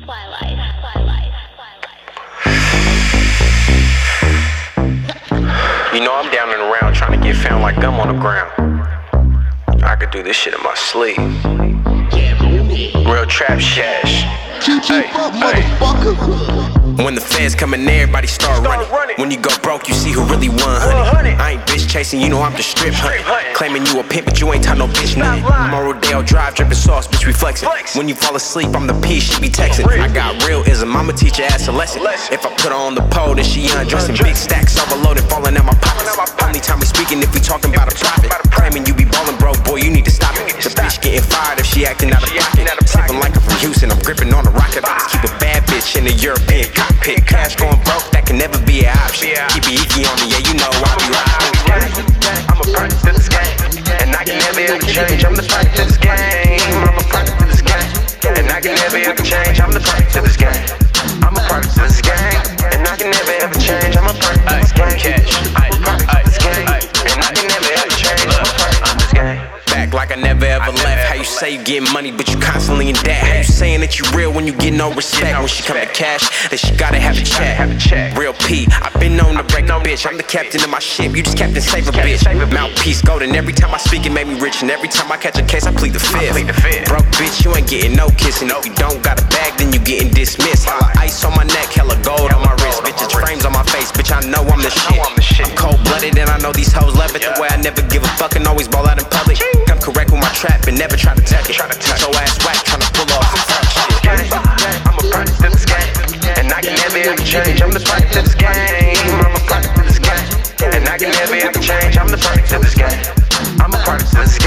You know I'm down and around trying to get found like gum on the ground. I could do this shit in my sleep. Real trap shash. Hey, hey. When the feds come in, everybody start running. When you go broke, you see who really won, chasing, you know I'm the strip hunting. Claiming you a pimp, but you ain't tie no bitch nothing. I'm on Drive, dripping sauce, bitch, we flexing. When you fall asleep, I'm the P, she be texting. I got realism, I'ma teach your ass a lesson. If I put her on the pole, then she undressing. Big stacks overloaded, falling out my pockets. Only time we speaking if we talking about a profit. Claiming you be ballin' bro, boy, you need to stop it. The bitch getting fired if she acting out of pocket. Sipping like I'm from Houston, I'm gripping on the rocket. I just keep a bad bitch in the European cockpit. Cash going broke, that can never be an option. Keep it on me, yeah, you know I be riding. Change. I'm the product of this game. I'm a product of this game, and I can never ever change. I'm the product of this game. I'm a product of this game, like I never ever left. How you say you get money, but you constantly in debt? How you saying that you real when you get no respect? When she come to cash, then she gotta have a check. Real P, I've been known to break a bitch. I'm the captain of my ship, you just captain save a bitch. Mouthpiece golden. Every time I speak, it made me rich, and every time I catch a case, I plead the fifth. Broke bitch, you ain't getting no kissing. If you don't got a bag, then you getting dismissed. Hella ice on my neck, hella gold on my wrist. Bitches frames on my face, bitch. I know I'm the shit. I'm cold blooded, and I know these hoes love it. The way I never give a fuck and always ball never try to touch it. Get your ass whack, tryna pull off some tough shit. I'm a product of this game, and I can never ever change. I'm the product of this game. I'm a product of this game, and I can never ever change. I'm the product of this game. I'm a product of this